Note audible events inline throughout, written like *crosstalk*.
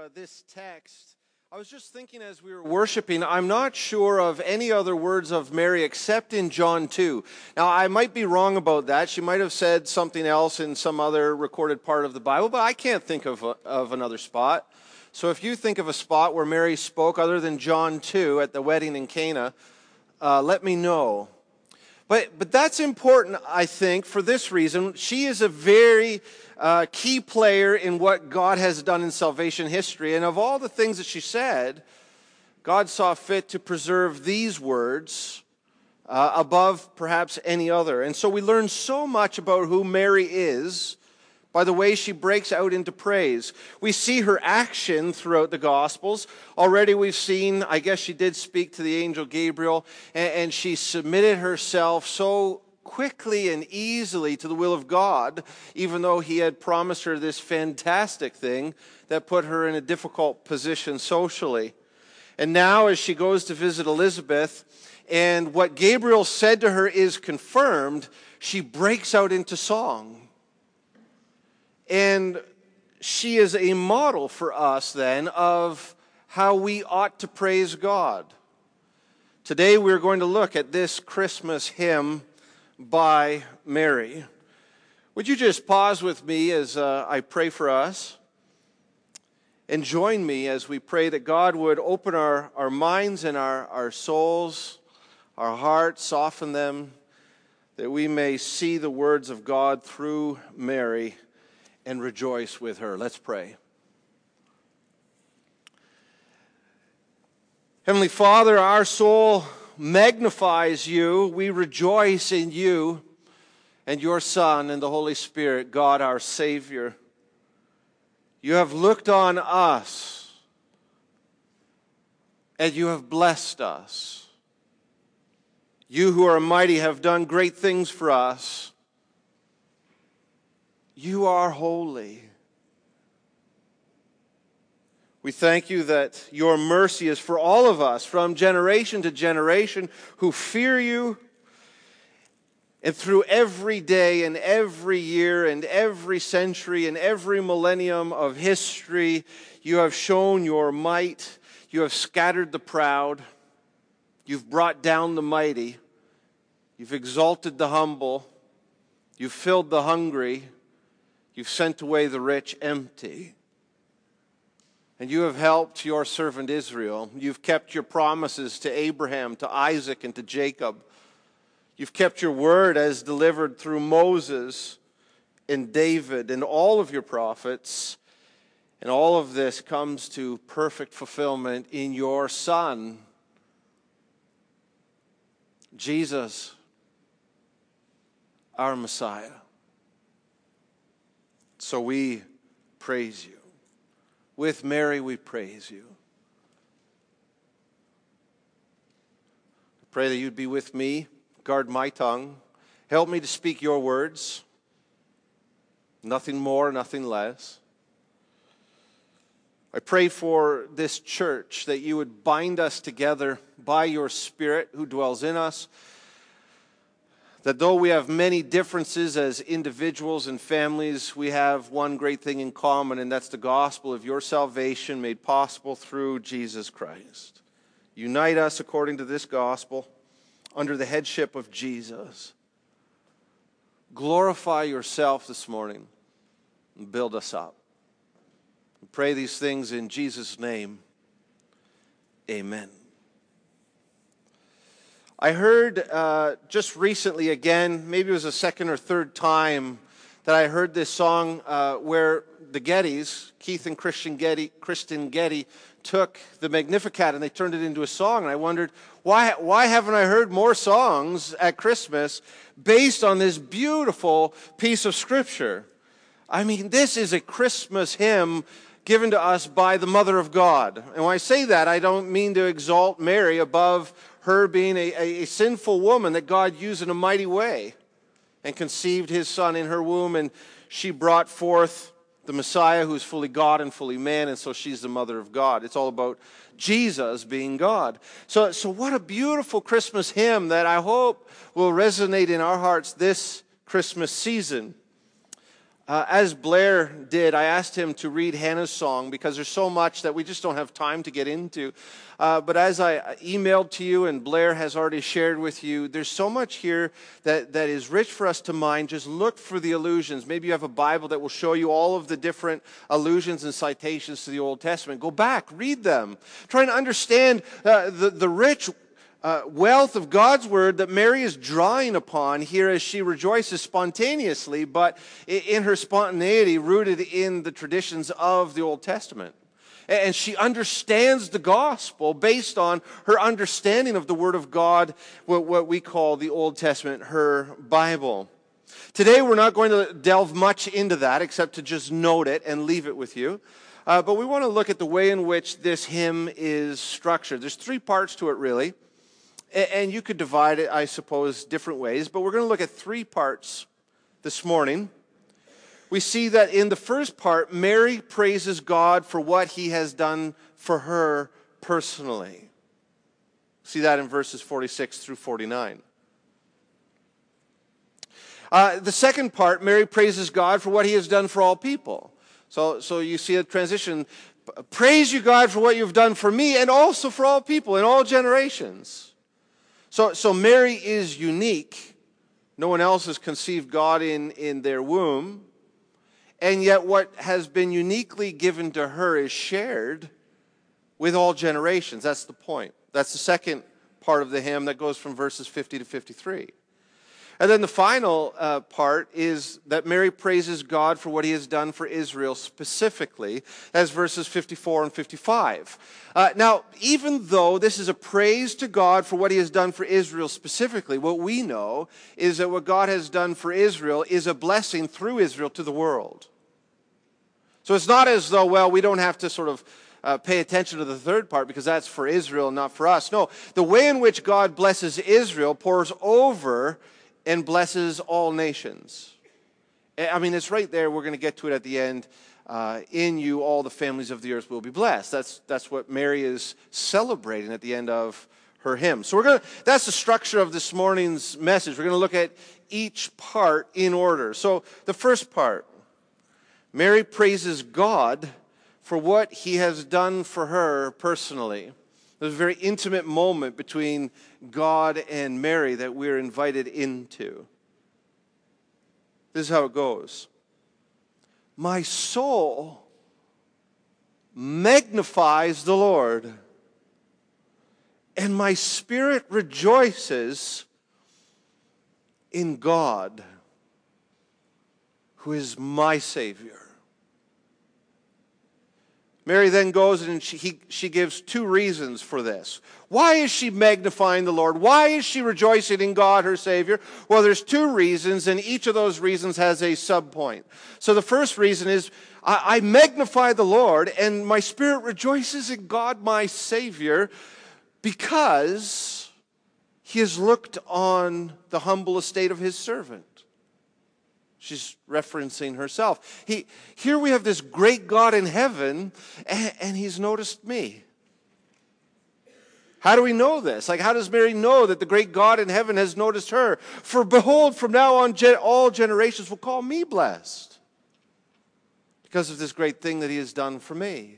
uh, this text, I was just thinking as we were worshiping, I'm not sure of any other words of Mary except in John 2. Now, I might be wrong about that. She might have said something else in some other recorded part of the Bible, but I can't think of, a, of another spot. So if you think of a spot where Mary spoke other than John 2 at the wedding in Cana, uh, let me know. But, but that's important, I think, for this reason. She is a very uh, key player in what God has done in salvation history. And of all the things that she said, God saw fit to preserve these words uh, above perhaps any other. And so we learn so much about who Mary is by the way she breaks out into praise. We see her action throughout the Gospels. Already we've seen, I guess she did speak to the angel Gabriel, and, she submitted herself so quickly and easily to the will of God, even though He had promised her this fantastic thing that put her in a difficult position socially. And now, as she goes to visit Elizabeth, and what Gabriel said to her is confirmed, she breaks out into song. And she is a model for us then of how we ought to praise God. Today we're going to look at this Christmas hymn by Mary. Would you just pause with me as uh, I pray for us? And join me as we pray that God would open our, our minds and our, our souls, our hearts, soften them, that we may see the words of God through Mary and rejoice with her. Let's pray. Heavenly Father, our soul magnifies you. We rejoice in you and your Son and the Holy Spirit, God our Savior. You have looked on us and you have blessed us. You who are mighty have done great things for us. You are holy. We thank you that your mercy is for all of us from generation to generation who fear you. And through every day and every year and every century and every millennium of history, you have shown your might. You have scattered the proud. You've brought down the mighty. You've exalted the humble. You've filled the hungry. You've sent away the rich empty. And you have helped your servant Israel. You've kept your promises to Abraham, to Isaac, and to Jacob. You've kept your word as delivered through Moses and David and all of your prophets. And all of this comes to perfect fulfillment in your Son, Jesus, our Messiah. So we praise you. With Mary, we praise you. I pray that you'd be with me, guard my tongue, help me to speak your words, nothing more, nothing less. I pray for this church that you would bind us together by your Spirit who dwells in us that though we have many differences as individuals and families, we have one great thing in common, and that's the gospel of your salvation made possible through Jesus Christ. Unite us according to this gospel under the headship of Jesus. Glorify yourself this morning and build us up. We pray these things in Jesus' name. Amen. I heard uh, just recently again, maybe it was a second or third time, that I heard this song uh, where the Gettys, Keith and Christian Getty, Kristyn Getty, took the Magnificat and they turned it into a song. And I wondered, why, why haven't I heard more songs at Christmas based on this beautiful piece of Scripture? I mean, this is a Christmas hymn given to us by the Mother of God. And when I say that, I don't mean to exalt Mary above her being a, a, a sinful woman that God used in a mighty way and conceived his son in her womb, and she brought forth the Messiah who's fully God and fully man, and so she's the mother of God. It's all about Jesus being God. So, so what a beautiful Christmas hymn that I hope will resonate in our hearts this Christmas season. Uh, as Blair did, I asked him to read Hannah's song because there's so much that we just don't have time to get into. Uh, but as I emailed to you and Blair has already shared with you, there's so much here that, that is rich for us to mine. Just look for the allusions. Maybe you have a Bible that will show you all of the different allusions and citations to the Old Testament. Go back, read them. Try and understand uh, the, the rich uh, wealth of God's word that Mary is drawing upon here as she rejoices spontaneously, but in her spontaneity, rooted in the traditions of the Old Testament. And she understands the gospel based on her understanding of the Word of God, what we call the Old Testament, her Bible. Today, we're not going to delve much into that except to just note it and leave it with you. Uh, but we want to look at the way in which this hymn is structured. There's three parts to it, really. And you could divide it, I suppose, different ways, but we're going to look at three parts this morning. We see that in the first part, Mary praises God for what he has done for her personally. See that in verses 46 through 49. Uh, the second part, Mary praises God for what he has done for all people. So, so you see a transition. Praise you, God, for what you've done for me and also for all people in all generations. So, so Mary is unique. No one else has conceived God in, in their womb. And yet, what has been uniquely given to her is shared with all generations. That's the point. That's the second part of the hymn that goes from verses 50 to 53. And then the final uh, part is that Mary praises God for what he has done for Israel specifically, as verses 54 and 55. Uh, now, even though this is a praise to God for what he has done for Israel specifically, what we know is that what God has done for Israel is a blessing through Israel to the world. So it's not as though, well, we don't have to sort of uh, pay attention to the third part because that's for Israel, not for us. No, the way in which God blesses Israel pours over and blesses all nations. I mean, it's right there. We're going to get to it at the end. Uh, in you, all the families of the earth will be blessed. That's, that's what Mary is celebrating at the end of her hymn. So we're going to, that's the structure of this morning's message. We're going to look at each part in order. So the first part, Mary praises God for what he has done for her personally. There's a very intimate moment between God and Mary that we're invited into. This is how it goes My soul magnifies the Lord, and my spirit rejoices in God, who is my Savior. Mary then goes and she, he, she gives two reasons for this. Why is she magnifying the Lord? Why is she rejoicing in God, her Savior? Well, there's two reasons, and each of those reasons has a subpoint. So the first reason is I, I magnify the Lord, and my spirit rejoices in God, my Savior, because he has looked on the humble estate of his servant. She's referencing herself. He, here we have this great God in heaven, and, and he's noticed me. How do we know this? Like, how does Mary know that the great God in heaven has noticed her? For behold, from now on, all generations will call me blessed because of this great thing that he has done for me.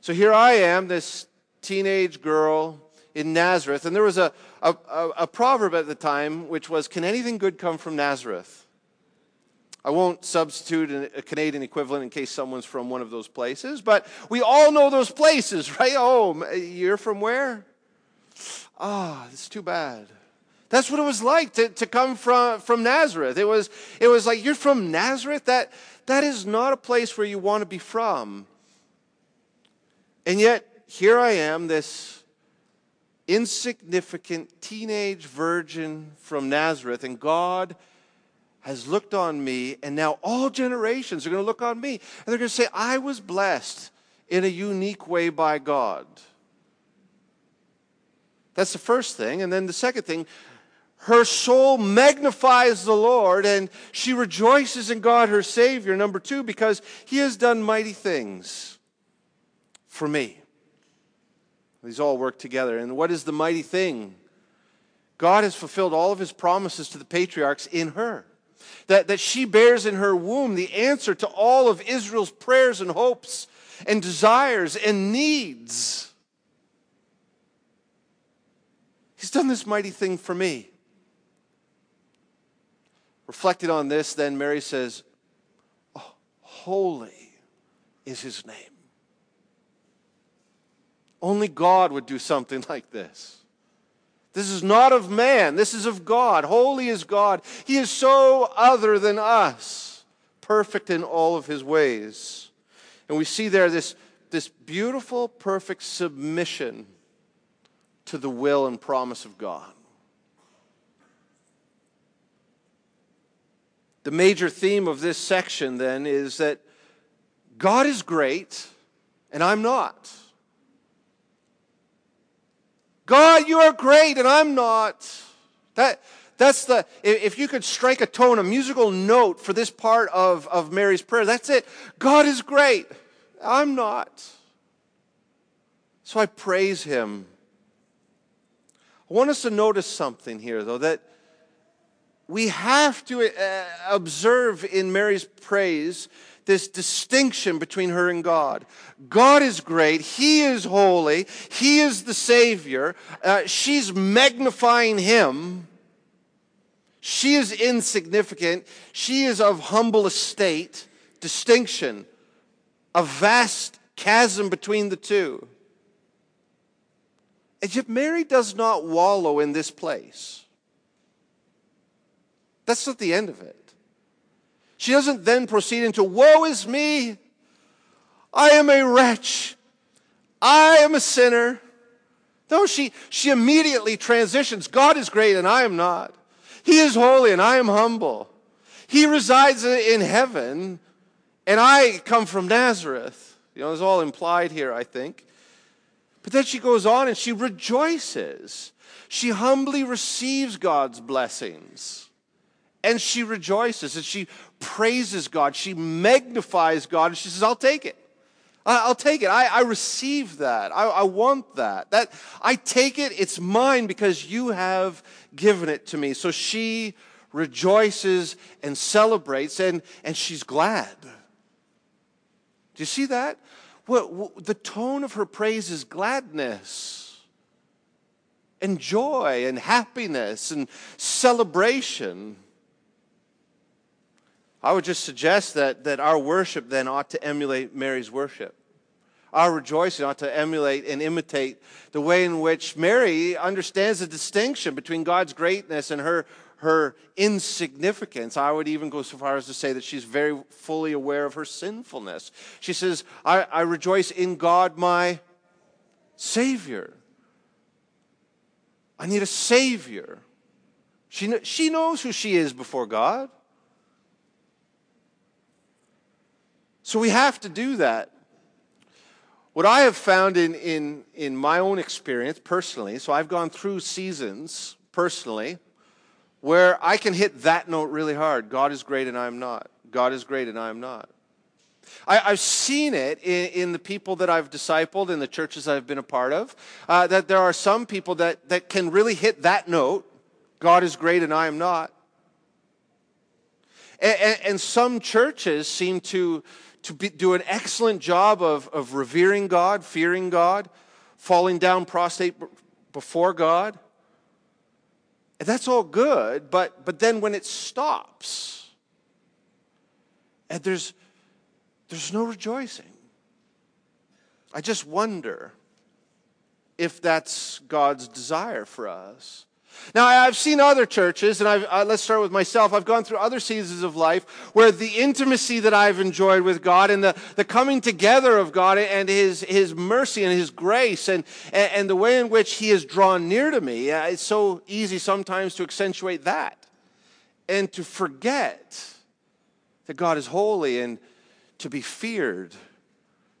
So here I am, this teenage girl in Nazareth. And there was a, a, a, proverb at the time which was, Can anything good come from Nazareth? I won't substitute a Canadian equivalent in case someone's from one of those places, but we all know those places, right? Oh, you're from where? Ah, oh, it's too bad. That's what it was like to, to come from, from Nazareth. It was, it was like, you're from Nazareth? That, that is not a place where you want to be from. And yet, here I am, this insignificant teenage virgin from Nazareth, and God has looked on me, and now all generations are going to look on me, and they're going to say, I was blessed in a unique way by God. That's the first thing. And then the second thing, her soul magnifies the Lord and she rejoices in God, her Savior. Number two, because He has done mighty things for me. These all work together. And what is the mighty thing? God has fulfilled all of his promises to the patriarchs in her. that, that she bears in her womb the answer to all of Israel's prayers and hopes and desires and needs. He's done this mighty thing for me. Reflecting on this, then Mary says, oh, Holy is his name. Only God would do something *laughs* like this. This is not of man, this is of God. Holy is God. He is so other than us, perfect in all of his ways. And we see there this, this beautiful, perfect submission to the will and promise of God. The major theme of this section then is that God is great and I'm not. God, you are great and I'm not. That, that's the, if you could strike a tone, a musical note for this part of, of Mary's prayer, that's it. God is great. I'm not. So I praise him. I want us to notice something here, though, that we have to uh, observe in Mary's praise this distinction between her and God. God is great. He is holy. He is the Savior. Uh, she's magnifying Him. She is insignificant. She is of humble estate. Distinction. A vast chasm between the two. And yet, Mary does not wallow in this place. That's not the end of it. She doesn't then proceed into, Woe is me! I am a wretch. I am a sinner. No, she, she immediately transitions. God is great and I am not. He is holy and I am humble. He resides in heaven and I come from Nazareth. You know, it's all implied here, I think. But then she goes on and she rejoices. She humbly receives God's blessings and she rejoices and she praises God. She magnifies God and she says, I'll take it. I'll take it. I, I receive that. I, I, want that. That I take it. It's mine because you have given it to me. So she rejoices and celebrates and, and she's glad. Do you see that? What, the tone of her praise is gladness and joy and happiness and celebration. I would just suggest that, that our worship then ought to emulate Mary's worship. Our rejoicing ought to emulate and imitate the way in which Mary understands the distinction between God's greatness and her, her insignificance. I would even go so far as to say that she's very fully aware of her sinfulness. She says, I, I rejoice in God, my Savior. I need a Savior. She, she knows who she is before God. So we have to do that. What I have found in, in, in my own experience personally, so I've gone through seasons personally where I can hit that note really hard God is great and I'm not. God is great and I'm not. I, have seen it in, in, the people that I've discipled, in the churches I've been a part of, uh, that there are some people that, that can really hit that note God is great and I am not. And, and, some churches seem to to be, do an excellent job of, of revering God, fearing God, falling down prostrate before God. And that's all good, but, but then when it stops, and there's, there's no rejoicing, I just wonder if that's God's desire for us. Now, I've seen other churches, and uh, let's start with myself. I've gone through other seasons of life where the intimacy that I've enjoyed with God and the, the coming together of God and His, His mercy and His grace and, and, and the way in which He has drawn near to me, uh, it's so easy sometimes to accentuate that and to forget that God is holy and to be feared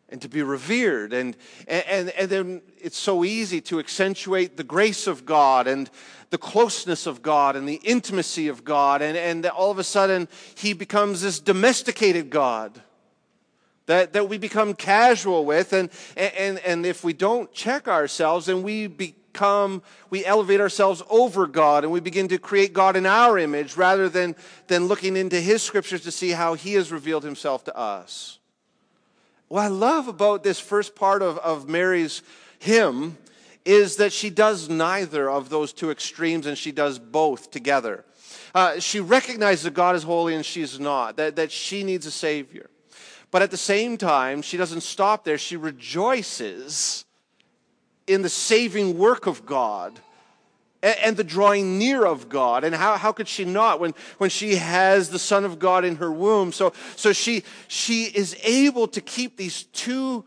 and to be revered. And, and, and then it's so easy to accentuate the grace of God and the closeness of God and the intimacy of God. And, and all of a sudden, he becomes this domesticated God that, that we become casual with. And, and, and if we don't check ourselves, then we become, we elevate ourselves over God and we begin to create God in our image rather than, than looking into His scriptures to see how He has revealed Himself to us. What I love about this first part of, of Mary's hymn is that she does neither of those two extremes and she does both together. Uh, she recognizes that God is holy and she's not, that, that she needs a Savior. But at the same time, she doesn't stop there. She rejoices in the saving work of God and, and the drawing near of God. And how, how could she not when, when she has the Son of God in her womb? So, so she, she is able to keep these two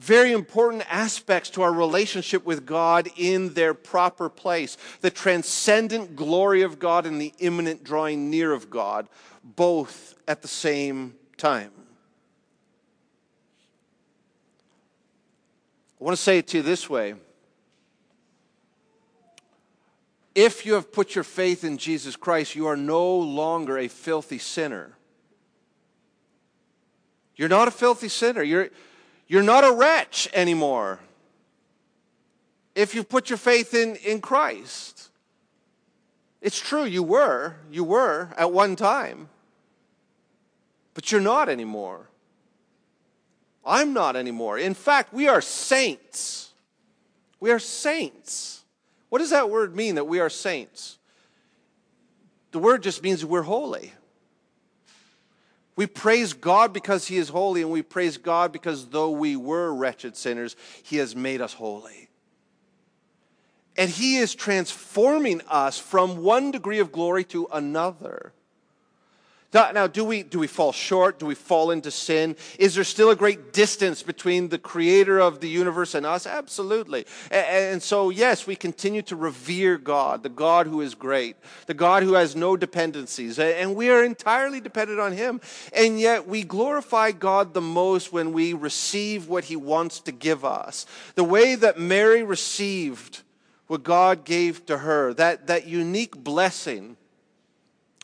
very important aspects to our relationship with God in their proper place the transcendent glory of God and the immanent drawing near of God, both at the same time. I want to say it to you this way. If you have put your faith in Jesus Christ, you are no longer a filthy sinner. You're not a filthy sinner. You're, you're not a wretch anymore if you put your faith in, in Christ. It's true, you were. You were at one time. But you're not anymore. I'm not anymore. In fact, we are saints. We are saints. What does that word mean that we are saints? The word just means we're holy. We praise God because He is holy, and we praise God because though we were wretched sinners, He has made us holy. And He is transforming us from one degree of glory to another. Now, do we, do we fall short? Do we fall into sin? Is there still a great distance between the creator of the universe and us? Absolutely. And so, yes, we continue to revere God, the God who is great, the God who has no dependencies, and we are entirely dependent on Him. And yet, we glorify God the most when we receive what He wants to give us. The way that Mary received what God gave to her, that, that unique blessing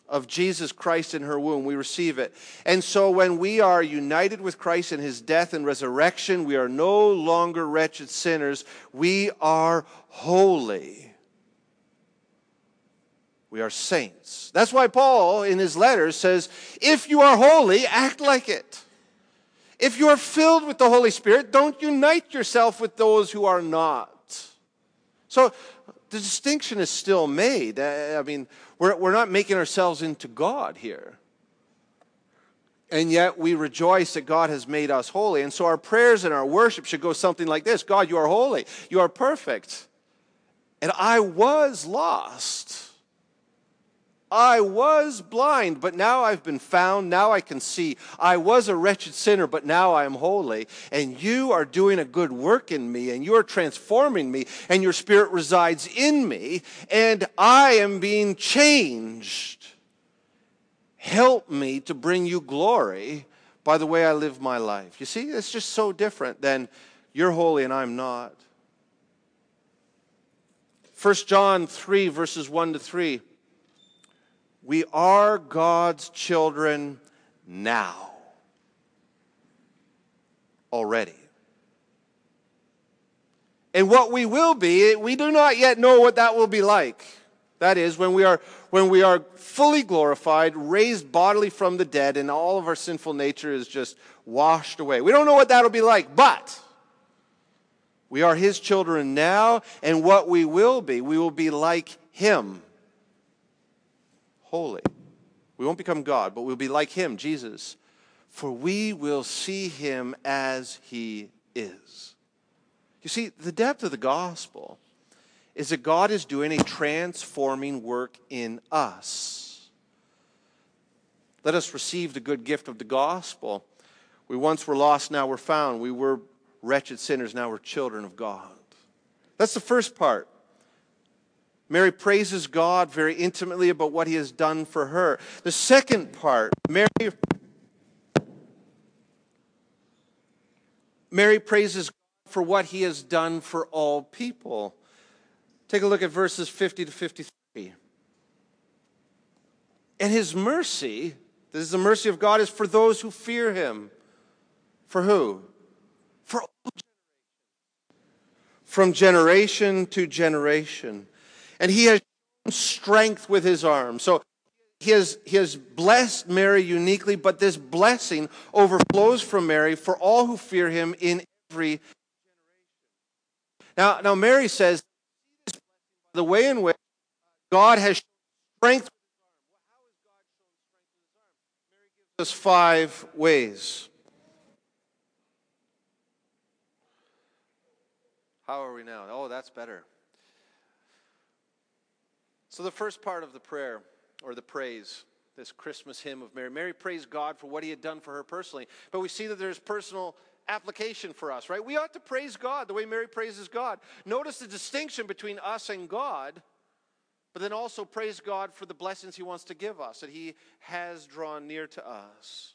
of Jesus Christ in her womb. We receive it. And so when we are united with Christ in his death and resurrection, we are no longer wretched sinners. We are holy. We are saints. That's why Paul in his letters says, if you are holy, act like it. If you are filled with the Holy Spirit, don't unite yourself with those who are not. So the distinction is still made. I mean, we're, we're not making ourselves into God here. And yet we rejoice that God has made us holy. And so our prayers and our worship should go something like this God, you are holy, you are perfect. And I was lost. I was blind, but now I've been found. Now I can see. I was a wretched sinner, but now I am holy. And you are doing a good work in me, and you are transforming me, and your spirit resides in me, and I am being changed. Help me to bring you glory by the way I live my life. You see, it's just so different than you're holy and I'm not. 1 John 3, verses 1 to 3. We are God's children now. Already. And what we will be, we do not yet know what that will be like. That is, when we are, when we are fully glorified, raised bodily from the dead, and all of our sinful nature is just washed away. We don't know what that'll be like, but we are His children now, and what we will be, we will be like Him holy. We won't become God, but we'll be like Him, Jesus, for we will see Him as He is. You see, the depth of the gospel is that God is doing a transforming work in us. Let us receive the good gift of the gospel. We once were lost, now we're found. We were wretched sinners, now we're children of God. That's the first part. Mary praises God very intimately about what he has done for her. The second part, Mary Mary praises God for what he has done for all people. Take a look at verses 50 to 53. And his mercy, this is the mercy of God, is for those who fear him. For who? For all from generation to generation. And he has strength with his arm. So he has, he has blessed Mary uniquely, but this blessing overflows from Mary for all who fear him in every generation. Now, now Mary says, the way in which God has strength us five ways. How are we now? Oh, that's better. So, the first part of the prayer, or the praise, this Christmas hymn of Mary, Mary praised God for what he had done for her personally. But we see that there's personal application for us, right? We ought to praise God the way Mary praises God. Notice the distinction between us and God, but then also praise God for the blessings he wants to give us, that he has drawn near to us.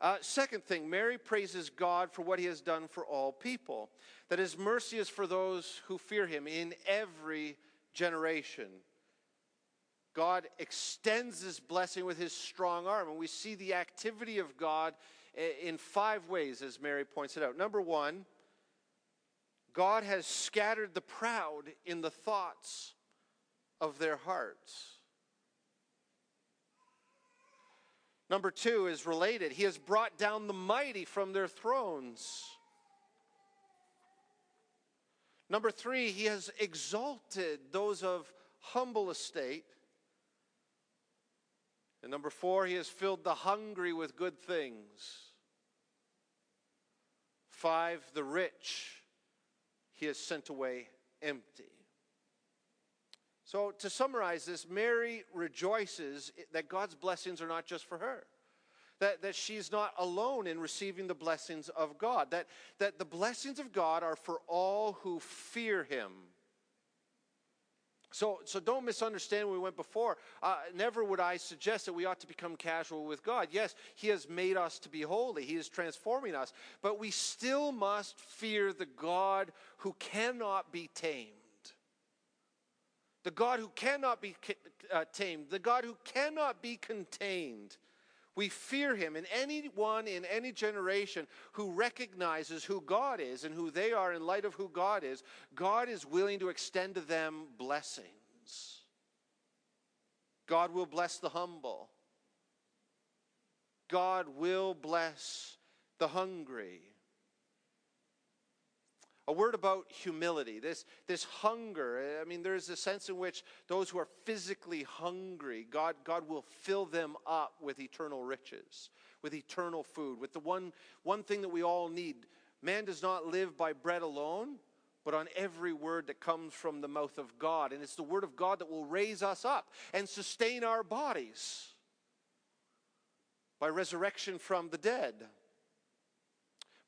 Uh, second thing, Mary praises God for what he has done for all people, that his mercy is for those who fear him in every generation. God extends this blessing with his strong arm, and we see the activity of God in five ways, as Mary points it out. Number one, God has scattered the proud in the thoughts of their hearts. Number two is related. He has brought down the mighty from their thrones. Number three, he has exalted those of humble estate. And number four, he has filled the hungry with good things. Five, the rich he has sent away empty. So, to summarize this, Mary rejoices that God's blessings are not just for her. That, that she's not alone in receiving the blessings of God. That, that the blessings of God are for all who fear Him. So, so don't misunderstand we went before. Uh, never would I suggest that we ought to become casual with God. Yes, He has made us to be holy, He is transforming us, but we still must fear the God who cannot be tamed the God who cannot be uh, tamed, the God who cannot be contained. We fear him. And anyone in any generation who recognizes who God is and who they are in light of who God is, God is willing to extend to them blessings. God will bless the humble. God will bless the hungry. A word about humility, this, this hunger. I mean, there's a sense in which those who are physically hungry, God, God will fill them up with eternal riches, with eternal food, with the one, one thing that we all need. Man does not live by bread alone, but on every word that comes from the mouth of God. And it's the word of God that will raise us up and sustain our bodies by resurrection from the dead.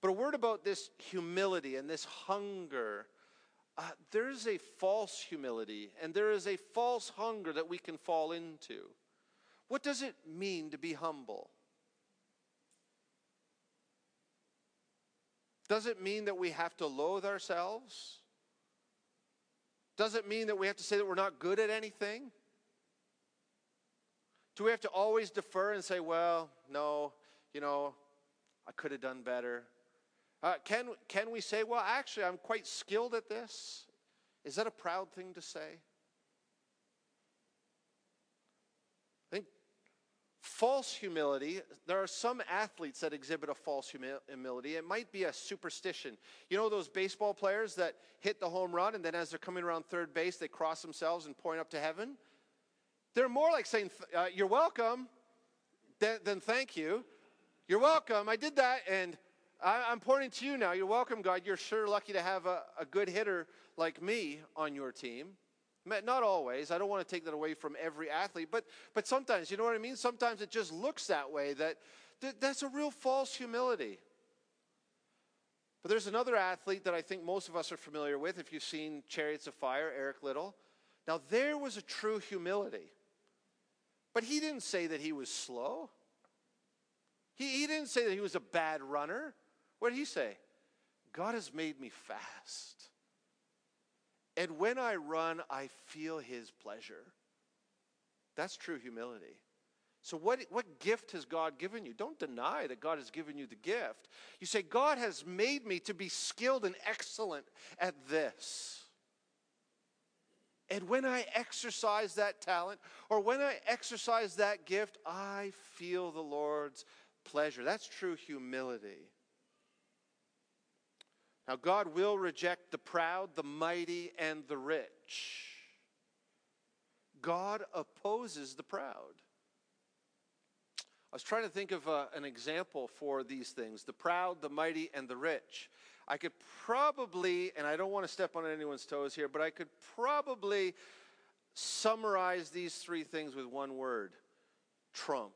But a word about this humility and this hunger. Uh, there is a false humility and there is a false hunger that we can fall into. What does it mean to be humble? Does it mean that we have to loathe ourselves? Does it mean that we have to say that we're not good at anything? Do we have to always defer and say, well, no, you know, I could have done better? Uh, can, can we say, well, actually, I'm quite skilled at this? Is that a proud thing to say? I think false humility, there are some athletes that exhibit a false humility. It might be a superstition. You know those baseball players that hit the home run and then as they're coming around third base, they cross themselves and point up to heaven? They're more like saying, uh, You're welcome, than, than thank you. You're welcome. I did that, and I, am pointing to you now. You're welcome, God. You're sure lucky to have a, a good hitter like me on your team. Not always. I don't want to take that away from every athlete, but but sometimes, you know what I mean? Sometimes it just looks that way. That, that that's a real false humility. But there's another athlete that I think most of us are familiar with. If you've seen Chariots of Fire, Eric Liddell. Now there was a true humility, but he didn't say that he was slow. He, he didn't say that he was a bad runner. What did he say? God has made me fast. And when I run, I feel his pleasure. That's true humility. So, what, what gift has God given you? Don't deny that God has given you the gift. You say, God has made me to be skilled and excellent at this. And when I exercise that talent or when I exercise that gift, I feel the Lord's pleasure. That's true humility. Now, God will reject the proud, the mighty, and the rich. God opposes the proud. I was trying to think of uh, an example for these things the proud, the mighty, and the rich. I could probably, and I don't want to step on anyone's toes here, but I could probably summarize these three things with one word Trump.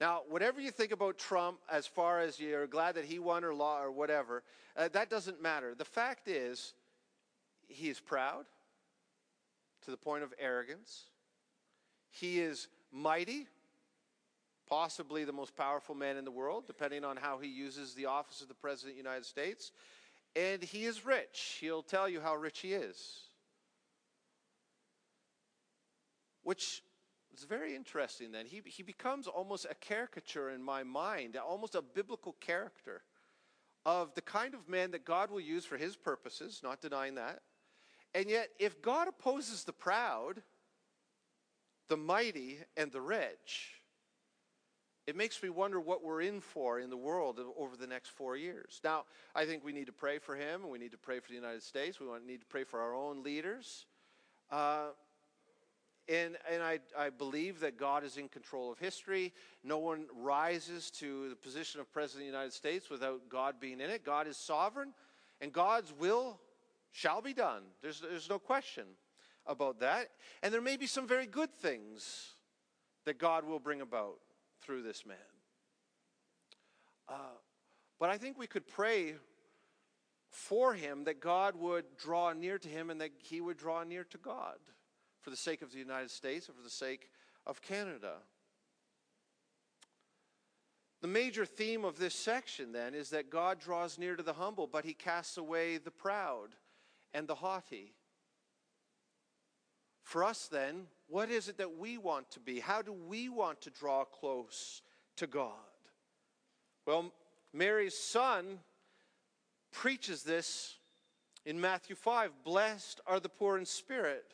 Now, whatever you think about Trump, as far as you're glad that he won or law or whatever, uh, that doesn't matter. The fact is, he is proud to the point of arrogance. He is mighty possibly the most powerful man in the world, depending on how he uses the office of the President of the United States. And he is rich. He'll tell you how rich he is. Which is very interesting then. He, he becomes almost a caricature in my mind, almost a biblical character of the kind of man that God will use for his purposes, not denying that. And yet, if God opposes the proud, the mighty, and the rich, it makes me wonder what we're in for in the world over the next four years. Now, I think we need to pray for him, and we need to pray for the United States. We need to pray for our own leaders. Uh, and and I, I believe that God is in control of history. No one rises to the position of President of the United States without God being in it. God is sovereign, and God's will shall be done. There's, there's no question about that. And there may be some very good things that God will bring about through this man. Uh, but I think we could pray for him that God would draw near to him and that he would draw near to God for the sake of the United States and for the sake of Canada. The major theme of this section, then, is that God draws near to the humble, but he casts away the proud and the haughty. For us, then, what is it that we want to be? How do we want to draw close to God? Well, Mary's son preaches this in Matthew 5 Blessed are the poor in spirit,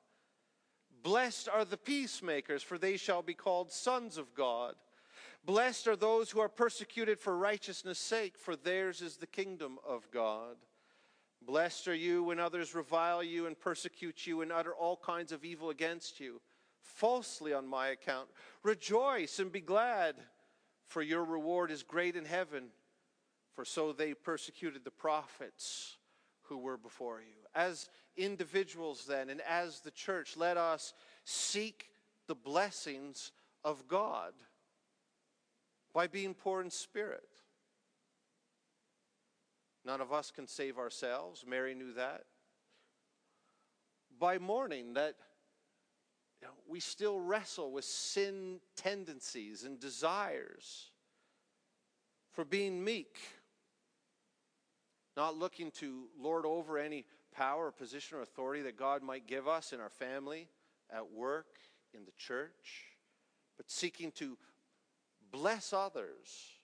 Blessed are the peacemakers, for they shall be called sons of God. Blessed are those who are persecuted for righteousness' sake, for theirs is the kingdom of God. Blessed are you when others revile you and persecute you and utter all kinds of evil against you, falsely on my account. Rejoice and be glad, for your reward is great in heaven, for so they persecuted the prophets who were before you. As individuals, then, and as the church, let us seek the blessings of God by being poor in spirit None of us can save ourselves. Mary knew that. By mourning, that you know, we still wrestle with sin tendencies and desires. For being meek, not looking to lord over any power or position or authority that God might give us in our family, at work, in the church, but seeking to bless others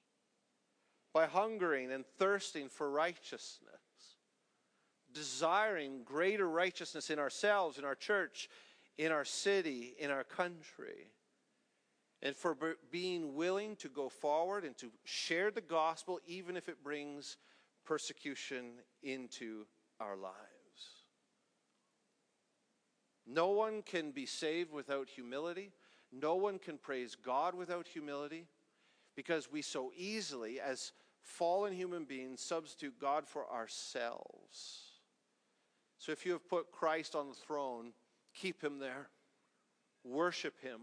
by hungering and thirsting for righteousness, desiring greater righteousness in ourselves, in our church, in our city, in our country, and for being willing to go forward and to share the gospel, even if it brings persecution into our lives. No one can be saved without humility. No one can praise God without humility because we so easily, as fallen human beings substitute God for ourselves. So if you have put Christ on the throne, keep him there, worship him,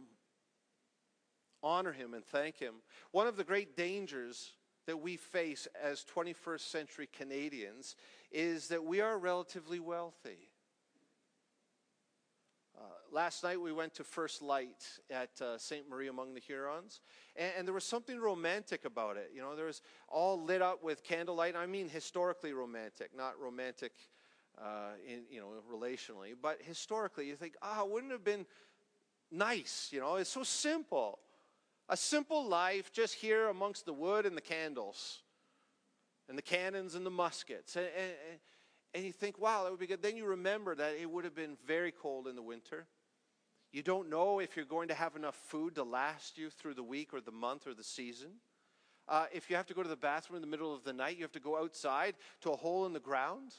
honor Him and thank Him. One of the great dangers that we face as 21st century Canadians is that we are relatively wealthy. Uh, last night we went to First Light at uh, St. Marie among the Hurons, and, and, there was something romantic about it. You know, there was all lit up with candlelight. I mean, historically romantic, not romantic, uh, in you know, relationally, but historically. You think, ah, wouldn't it have been nice? You know, it's so simple, a simple life just here amongst the wood and the candles, and the cannons and the muskets, and, and, and you think, wow, that would be good. Then you remember that it would have been very cold in the winter. You don't know if you're going to have enough food to last you through the week or the month or the season. Uh, if you have to go to the bathroom in the middle of the night, you have to go outside to a hole in the ground.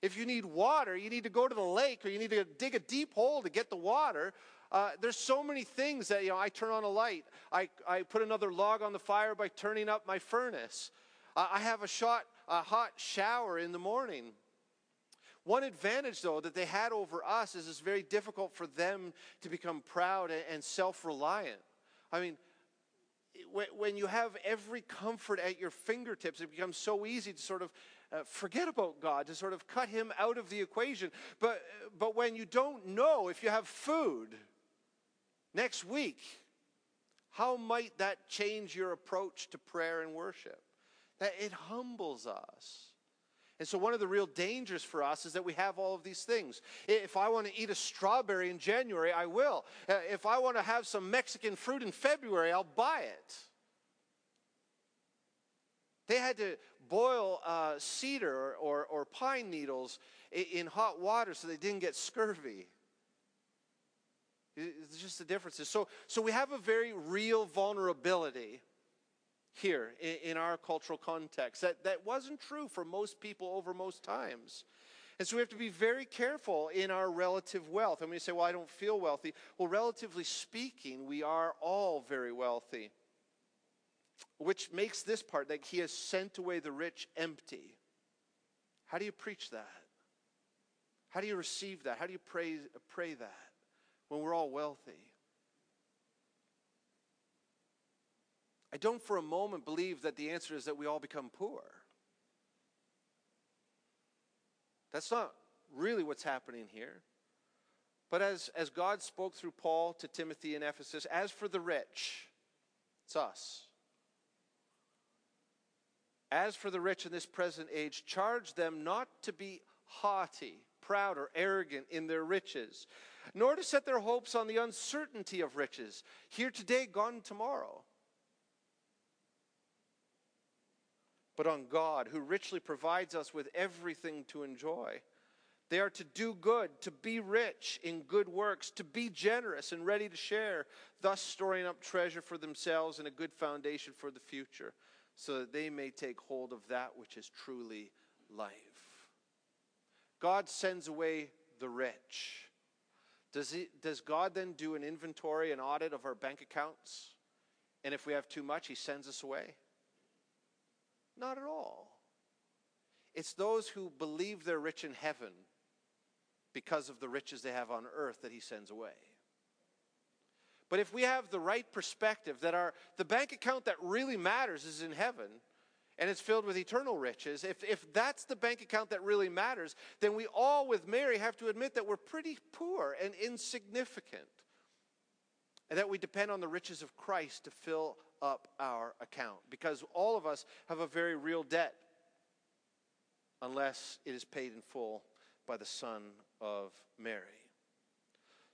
If you need water, you need to go to the lake or you need to dig a deep hole to get the water. Uh, there's so many things that, you know, I turn on a light. I, I put another log on the fire by turning up my furnace. Uh, I have a, shot, a hot shower in the morning. One advantage, though, that they had over us is it's very difficult for them to become proud and self reliant. I mean, when you have every comfort at your fingertips, it becomes so easy to sort of uh, forget about God, to sort of cut Him out of the equation. But, but when you don't know if you have food next week, how might that change your approach to prayer and worship? That it humbles us. And so, one of the real dangers for us is that we have all of these things. If I want to eat a strawberry in January, I will. Uh, if I want to have some Mexican fruit in February, I'll buy it. They had to boil uh, cedar or, or pine needles in hot water so they didn't get scurvy. It's just the differences. So, so we have a very real vulnerability here in, in our cultural context. That, that wasn't true for most people over most times. And so we have to be very careful in our relative wealth. And when you say, well, I don't feel wealthy, well, relatively speaking, we are all very wealthy. Which makes this part that he has sent away the rich empty. How do you preach that? How do you receive that? How do you pray, pray that when we're all wealthy? I don't for a moment believe that the answer is that we all become poor. That's not really what's happening here. But as, as God spoke through Paul to Timothy in Ephesus, as for the rich, it's us. As for the rich in this present age, charge them not to be haughty, proud, or arrogant in their riches, nor to set their hopes on the uncertainty of riches, here today, gone tomorrow but on God, who richly provides us with everything to enjoy. They are to do good, to be rich in good works, to be generous and ready to share, thus storing up treasure for themselves and a good foundation for the future, so that they may take hold of that which is truly life. God sends away the rich. Does, he, does God then do an inventory, an audit of our bank accounts? And if we have too much, He sends us away? Not at all. It's those who believe they're rich in heaven because of the riches they have on earth that he sends away. But if we have the right perspective that our the bank account that really matters is in heaven and it's filled with eternal riches, if, if that's the bank account that really matters, then we all with Mary have to admit that we're pretty poor and insignificant. And that we depend on the riches of Christ to fill up our account because all of us have a very real debt unless it is paid in full by the Son of Mary.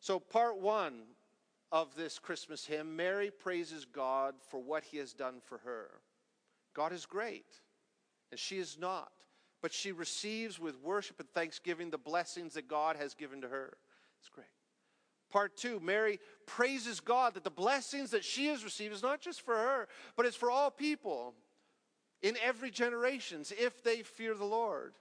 So, part one of this Christmas hymn Mary praises God for what he has done for her. God is great, and she is not, but she receives with worship and thanksgiving the blessings that God has given to her. It's great. Part two, Mary praises God that the blessings that she has received is not just for her, but it's for all people in every generation if they fear the Lord.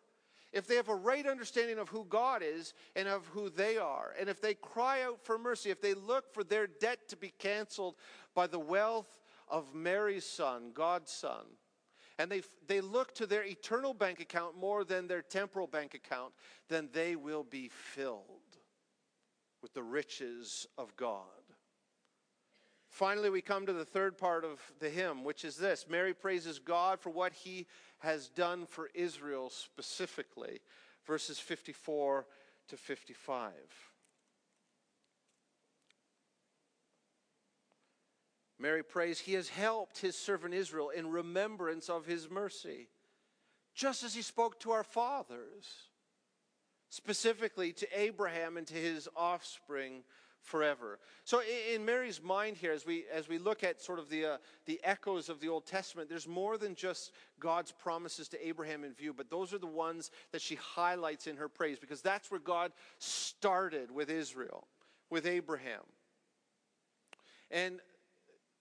If they have a right understanding of who God is and of who they are, and if they cry out for mercy, if they look for their debt to be canceled by the wealth of Mary's son, God's son, and they, they look to their eternal bank account more than their temporal bank account, then they will be filled with the riches of God. Finally, we come to the third part of the hymn, which is this Mary praises God for what he has done for Israel specifically, verses 54 to 55. Mary prays, He has helped His servant Israel in remembrance of His mercy, just as He spoke to our fathers, specifically to Abraham and to his offspring forever. So in Mary's mind here, as we as we look at sort of the uh, the echoes of the Old Testament, there's more than just God's promises to Abraham in view, but those are the ones that she highlights in her praise because that's where God started with Israel, with Abraham. And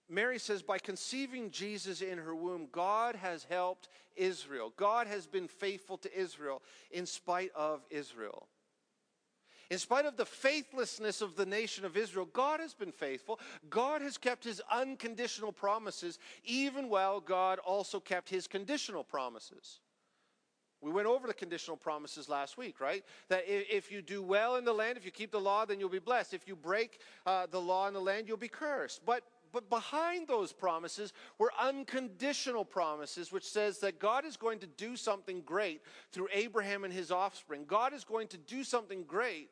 Mary says, by conceiving Jesus in her womb, God has helped Israel. God has been faithful to Israel in spite of Israel. In spite of the faithlessness of the nation of Israel, God has been faithful. God has kept his unconditional promises, even while God also kept his conditional promises. We went over the conditional promises last week, right? That if you do well in the land, if you keep the law, then you'll be blessed. If you break uh, the law in the land, you'll be cursed. But but behind those promises were unconditional promises, which says that God is going to do something great through Abraham and his offspring. God is going to do something great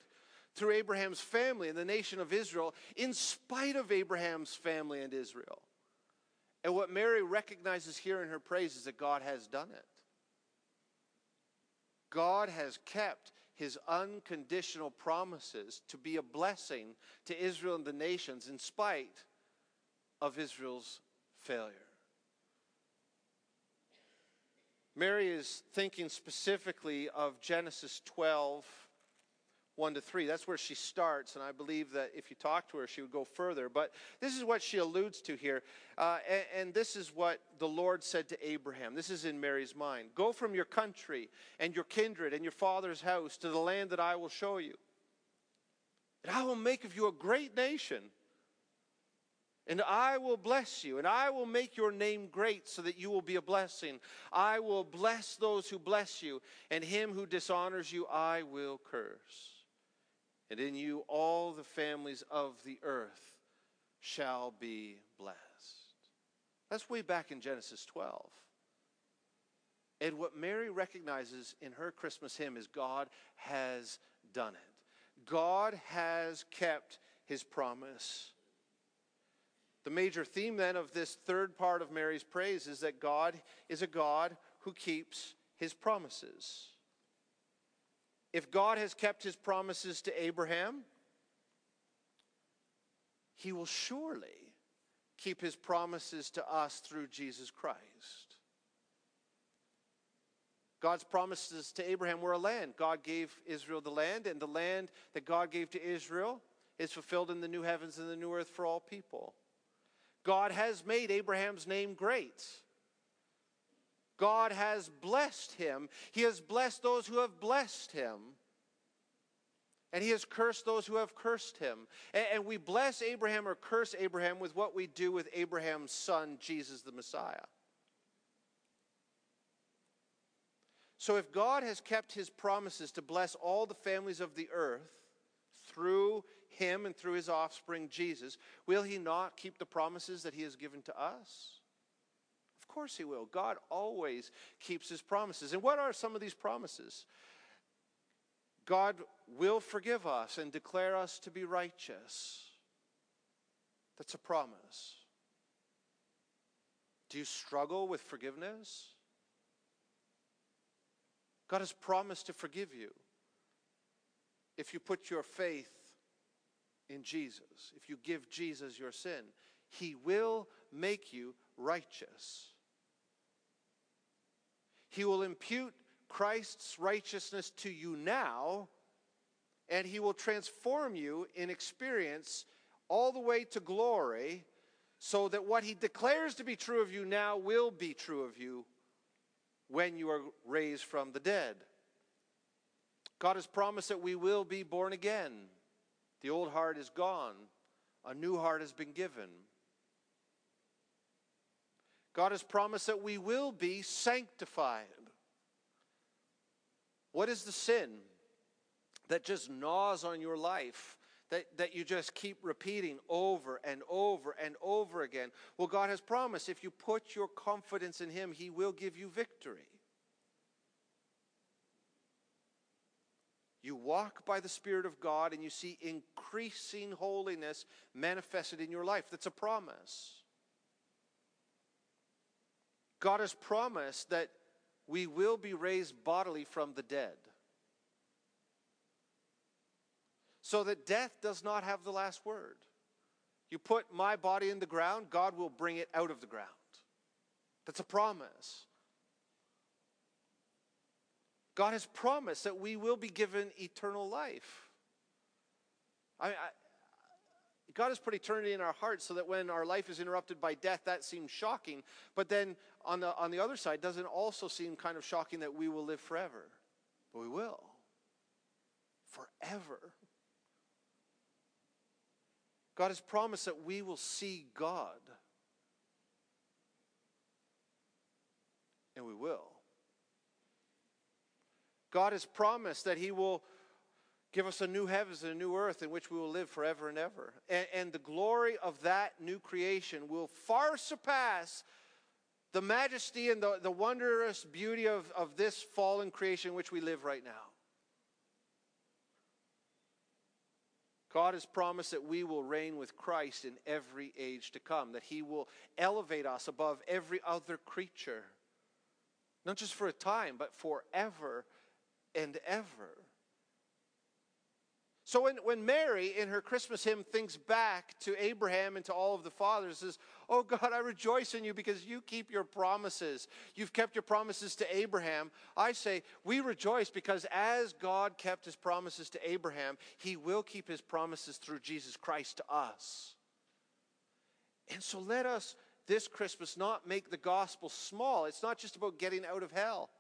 through Abraham's family and the nation of Israel, in spite of Abraham's family and Israel. And what Mary recognizes here in her praise is that God has done it. God has kept his unconditional promises to be a blessing to Israel and the nations in spite of Israel's failure. Mary is thinking specifically of Genesis 12, 1 to 3. That's where she starts, and I believe that if you talk to her, she would go further. But this is what she alludes to here. Uh, and, and this is what the Lord said to Abraham. This is in Mary's mind Go from your country and your kindred and your father's house to the land that I will show you. And I will make of you a great nation and I will bless you, and I will make your name great so that you will be a blessing. I will bless those who bless you, and him who dishonors you I will curse. And in you all the families of the earth shall be blessed. That's way back in Genesis 12. And what Mary recognizes in her Christmas hymn is God has done it. God has kept his promise. The major theme then of this third part of Mary's praise is that God is a God who keeps his promises. If God has kept his promises to Abraham, he will surely keep his promises to us through Jesus Christ. God's promises to Abraham were a land. God gave Israel the land, and the land that God gave to Israel is fulfilled in the new heavens and the new earth for all people. God has made Abraham's name great. God has blessed him. He has blessed those who have blessed him. And he has cursed those who have cursed him. And, we bless Abraham or curse Abraham with what we do with Abraham's son, Jesus the Messiah. So if God has kept his promises to bless all the families of the earth, through him and through his offspring, Jesus, will he not keep the promises that he has given to us? Of course he will. God always keeps his promises. And what are some of these promises? God will forgive us and declare us to be righteous. That's a promise. Do you struggle with forgiveness? God has promised to forgive you if you put your faith in Jesus, if you give Jesus your sin, he will make you righteous. He will impute Christ's righteousness to you now, and he will transform you in experience all the way to glory, so that what he declares to be true of you now will be true of you when you are raised from the dead. God has promised that we will be born again. The old heart is gone, a new heart has been given. God has promised that we will be sanctified. What is the sin that just gnaws on your life, that, that you just keep repeating over and over and over again. Well, God has promised if you put your confidence in Him, He will give you victory. You walk by the Spirit of God and you see increasing holiness manifested in your life. That's a promise. God has promised that we will be raised bodily from the dead. So that death does not have the last word. You put my body in the ground, God will bring it out of the ground. That's a promise. God has promised that we will be given eternal life. I, I, God has put eternity in our hearts so that when our life is interrupted by death, that seems shocking. But then on the, on the other side, doesn't also seem kind of shocking that we will live forever? But we will. Forever. God has promised that we will see God. And we will. God has promised that He will give us a new heavens and a new earth in which we will live forever and ever. And, and, the glory of that new creation will far surpass the majesty and the, the wondrous beauty of, of this fallen creation in which we live right now. God has promised that we will reign with Christ in every age to come, that He will elevate us above every other creature, not just for a time, but forever and ever. So when, when Mary in her Christmas hymn thinks back to Abraham and to all of the fathers, says, Oh God, I rejoice in you because you keep your promises. You've kept your promises to Abraham. I say, we rejoice because as God kept his promises to Abraham, he will keep his promises through Jesus Christ to us. And so let us this Christmas not make the gospel small. It's not just about getting out of hell.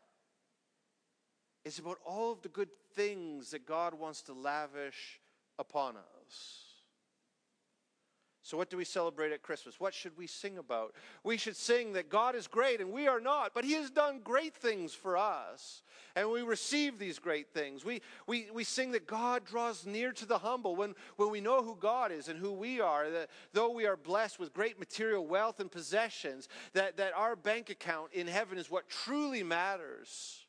It's about all of the good things that God wants to lavish upon us. So, what do we celebrate at Christmas? What should we sing about? We should sing that God is great and we are not, but He has done great things for us. And we receive these great things. We, we, we sing that God draws near to the humble when, when we know who God is and who we are, that though we are blessed with great material wealth and possessions, that, that our bank account in heaven is what truly matters.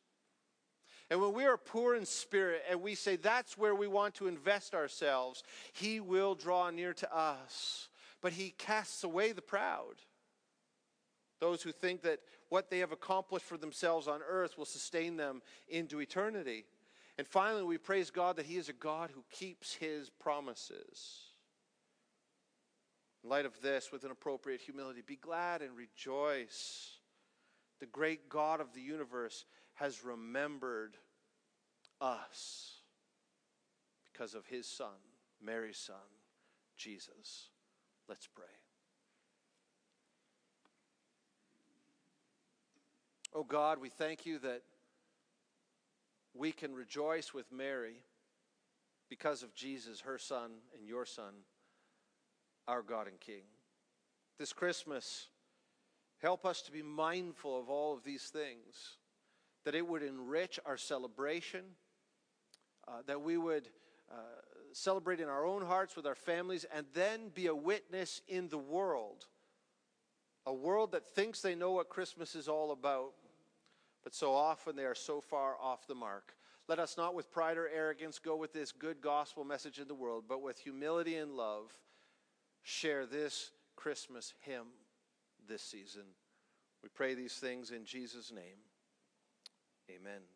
And when we are poor in spirit and we say that's where we want to invest ourselves, He will draw near to us. But He casts away the proud. Those who think that what they have accomplished for themselves on earth will sustain them into eternity. And finally, we praise God that He is a God who keeps His promises. In light of this, with an appropriate humility, be glad and rejoice. The great God of the universe has remembered us because of his son, Mary's son, Jesus. Let's pray. Oh God, we thank you that we can rejoice with Mary because of Jesus, her son, and your son, our God and King. This Christmas, help us to be mindful of all of these things that it would enrich our celebration, uh, that we would uh, celebrate in our own hearts with our families, and then be a witness in the world. A world that thinks they know what Christmas is all about, but so often they are so far off the mark. Let us not with pride or arrogance go with this good gospel message in the world, but with humility and love share this Christmas hymn this season. We pray these things in Jesus' name. Amen.